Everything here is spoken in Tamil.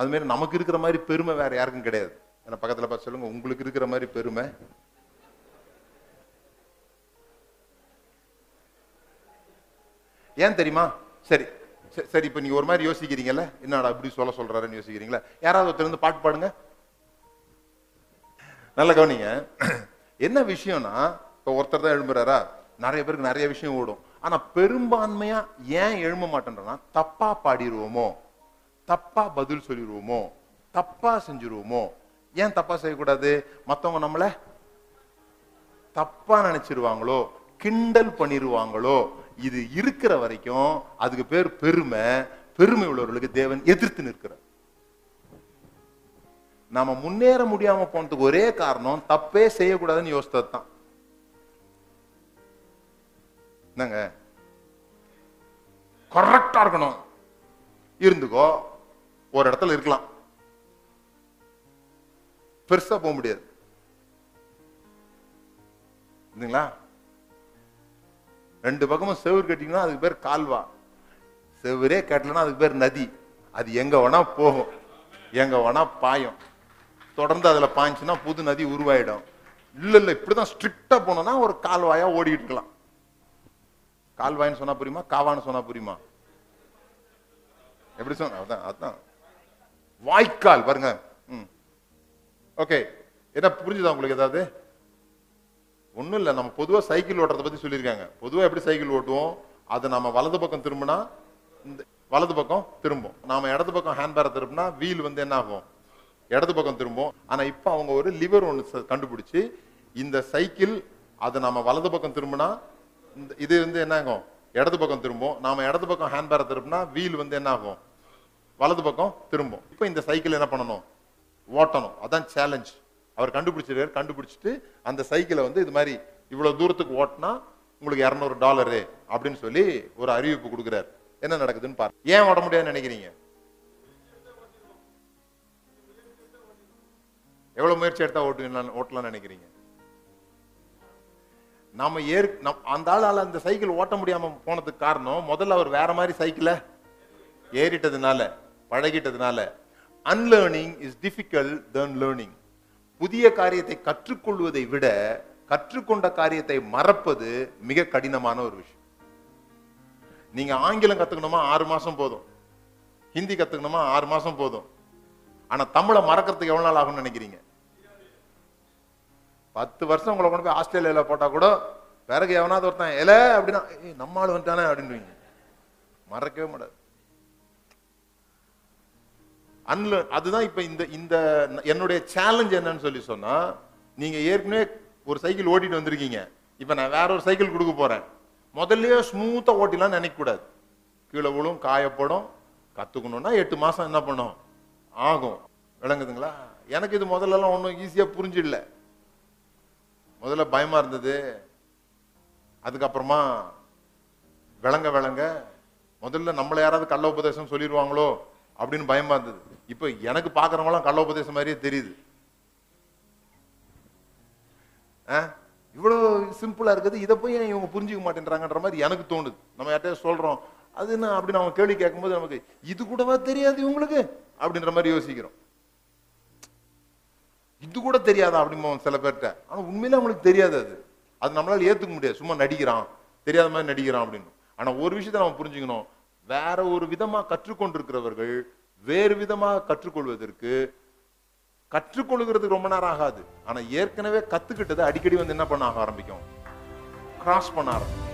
அது நமக்கு இருக்கிற மாதிரி பெருமை வேற யாருக்கும் கிடையாது. ஏன்னா பக்கத்துல பார்த்து சொல்லுங்க உங்களுக்கு இருக்கிற மாதிரி பெருமை. ஏன் தெரியுமா? சரி சரி, சரி இப்ப நீங்க ஒரு மாதிரி யோசிக்கிறீங்கல்ல? என்னடா இப்படி சொல்ல சொல்றாருன்னு யோசிக்கிறீங்களா? யாராவது ஒருத்தர் வந்து பாட்டு பாடுங்க. நல்ல கவனிங்க. என்ன விஷயம்னா இப்போ ஒருத்தர் தான் எழும்புறாரா? நிறைய பேருக்கு நிறைய விஷயம் ஓடும். ஆனா பெரும்பான்மையா ஏன் எழும்ப மாட்டேன்றனா தப்பா பாடிடுவோமோ தப்பா பதில் சொல்லிடுவோமோ தப்பா செஞ்சிருவோமோ? ஏன் தப்பா செய்யக்கூடாது? மத்தவங்க நம்மள தப்பா நினைச்சிருவாங்களோ? கிண்டல் பண்ணிருவாங்களோ? இது இருக்கிற வரைக்கும் அதுக்கு பேர் பெருமை. பெருமை உள்ளவர்களுக்கு தேவன் எதிர்த்து நிற்கிறார். நாம முன்னேற முடியாம போனதுக்கு ஒரே காரணம் தப்பே செய்யக்கூடாதுன்னு யோசித்தது தான் என்னங்க கரெக்டா இருக்கணும். இருந்துக்கோ. ஒரு இடத்துல இருக்கலாம். பெருசா போக முடியாது. இல்லைங்களா ரெண்டு பக்கமும் செவுரு கட்டிங்கன்னா அதுக்கு பேர் கால்வா. செவுரே கட்டலன்னா அதுக்கு பேர் நதி. அது எங்க வேணா போகும். எங்க வேணா பாயும். தொடர்ந்து அதுல பாய்ச்சுன்னா புது நதி உருவாயிடும். இல்ல இல்ல இப்படிதான் ஸ்ட்ரிக்டா போனோம்னா ஒரு கால்வாயா ஓடிட்டு இருக்கலாம். கால்வாயின்னு சொன்னா புரியுமா? காவான்னு சொன்னா புரியுமா? எப்படி சொன்ன? அதான் அதான். வாய்க்கால் பாருங்க. ம். ஓகே. என்ன புரிஞ்சுதா உங்களுக்கு ஏதாவது? ஒன்றும் இல்லை. நம்ம பொதுவாக சைக்கிள் ஓட்டுறத பற்றி சொல்லியிருக்காங்க. பொதுவாக எப்படி சைக்கிள் ஓட்டுவோம்? அது நம்ம வலது பக்கம் திரும்பினா இந்த வலது பக்கம் திரும்பும். நாம் இடது பக்கம் ஹேண்ட்பேரை திரும்பினா வீல் வந்து என்ன ஆகும்? இடது பக்கம் திரும்பும். ஆனால் இப்போ அவங்க ஒரு லிவர் ஒன்று கண்டுபிடிச்சி இந்த சைக்கிள் அது நம்ம வலது பக்கம் திரும்பினா இந்த இது வந்து என்ன ஆகும்? இடது பக்கம் திரும்பும். நாம் இடது பக்கம் ஹேண்ட்பேரை திரும்பினா வீல் வந்து என்ன ஆகும்? வலது பக்கம் திரும்பும். இப்போ இந்த சைக்கிள் என்ன பண்ணணும்? ஓட்டணும். அதான் சேலஞ்ச் அவர் கண்டுபிடிச்சிருக்காரு கண்டுபிடிச்சிட்டு அந்த சைக்கிளை வந்து இது மாதிரி இவ்வளோ தூரத்துக்கு ஓட்டினா உங்களுக்கு இரநூறு டாலரு அப்படின்னு சொல்லி ஒரு அறிவிப்பு கொடுக்குறாரு. என்ன நடக்குதுன்னு பாரு ஏன் ஓட முடியாதுன்னு நினைக்கிறீங்க? எவ்வளோ முயற்சி எடுத்தா ஓட்டுவீங்களா ஓட்டலாம்னு நினைக்கிறீங்க? நம்ம ஏற் நம்- அந்த ஆளால் அந்த சைக்கிள் ஓட்ட முடியாமல் போனதுக்கு காரணம் முதல்ல அவர் வேற மாதிரி சைக்கிளை ஏறிட்டதுனால. பழகிட்டதுனால unlearning is difficult than learning புதிய காரியத்தை கற்றுக்கொள்வதை விட கற்றுக்கொண்ட காரியத்தை மறப்பது மிக கடினமான ஒரு விஷயம். நீங்க ஆங்கிலம் கத்துக்கணுமா ஆறு மாசம் போதும். ஹிந்தி கத்துக்கணுமா ஆறு மாசம் போதும். ஆனா தமிழை மறக்கிறதுக்கு எவ்வளவு நாள் ஆகும்னு நினைக்கிறீங்க? பத்து வருஷம் உங்களை கொண்டு போய் ஆஸ்திரேலியாவில் போட்டா கூட பிறகு எவனாவது ஒருத்தன் எல அப்படின்னா "ஏய், நம்ம ஆளு வந்துட்டானே அப்படின்றீங்க மறக்கவே மாட்டாது அன்ல அதுதான் இப்போ இந்த இந்த என்னுடைய சேலஞ்ச் என்னன்னு சொல்லி சொன்னால் நீங்கள் ஏற்கனவே ஒரு சைக்கிள் ஓட்டிட்டு வந்திருக்கீங்க. இப்போ நான் வேற ஒரு சைக்கிள் கொடுக்க போறேன். முதல்லையே ஸ்மூத்தாக ஓட்டிலாம் நினைக்கக்கூடாது கீழே விழும் காயப்படும் கற்றுக்கணுன்னா எட்டு மாதம் என்ன பண்ணும்? ஆகும். விளங்குதுங்களா? எனக்கு இது முதல்லலாம் ஒன்றும் ஈஸியாக புரிஞ்சிடல. முதல்ல பயமாக இருந்தது. அதுக்கப்புறமா விளங்க விளங்க முதல்ல நம்மளை யாராவது கள்ள உபதேசம் சொல்லிடுவாங்களோ அப்படின்னு பயமா இருந்தது. இப்போ எனக்கு பாக்குறவங்களாம் கள்ள உபதேசம் மாதிரியே தெரியுது. ஆ? இவ்வளவு சிம்பிளா இருக்குது இதை போய் இவங்க புரிஞ்சுக்க மாட்டேன்றாங்கன்ற மாதிரி எனக்கு தோணுது. நம்ம யார்கிட்டயும் சொல்றோம் அது என்ன அப்படின்னு அவங்க கேள்வி கேட்கும்போது நமக்கு இது கூடவா தெரியாது இவங்களுக்கு? அப்படின்ற மாதிரி யோசிக்கிறோம். இது கூட தெரியாதா அப்படின்னு சில பேர்கிட்ட. ஆனா உண்மையிலே அவங்களுக்கு தெரியாது அது. அது நம்மளால ஏத்துக்க முடியாது. சும்மா நடிக்கிறான். தெரியாத மாதிரி நடிக்கிறான் அப்படின்னு ஆனா ஒரு விஷயத்தை நம்ம புரிஞ்சுக்கணும். வேற ஒரு விதமா கற்றுக்கொண்டிருக்கிறவர்கள் வேறு விதமாக கற்றுக்கொள்வதற்கு கற்றுக்கொள்கிறதுக்கு ரொம்ப நேரம் ஆகாது. ஆனா ஏற்கனவே கத்துக்கிட்டதை அடிக்கடி வந்து என்ன பண்ண ஆரம்பிக்கும்? கிராஸ் பண்ண ஆரம்பிக்கும்.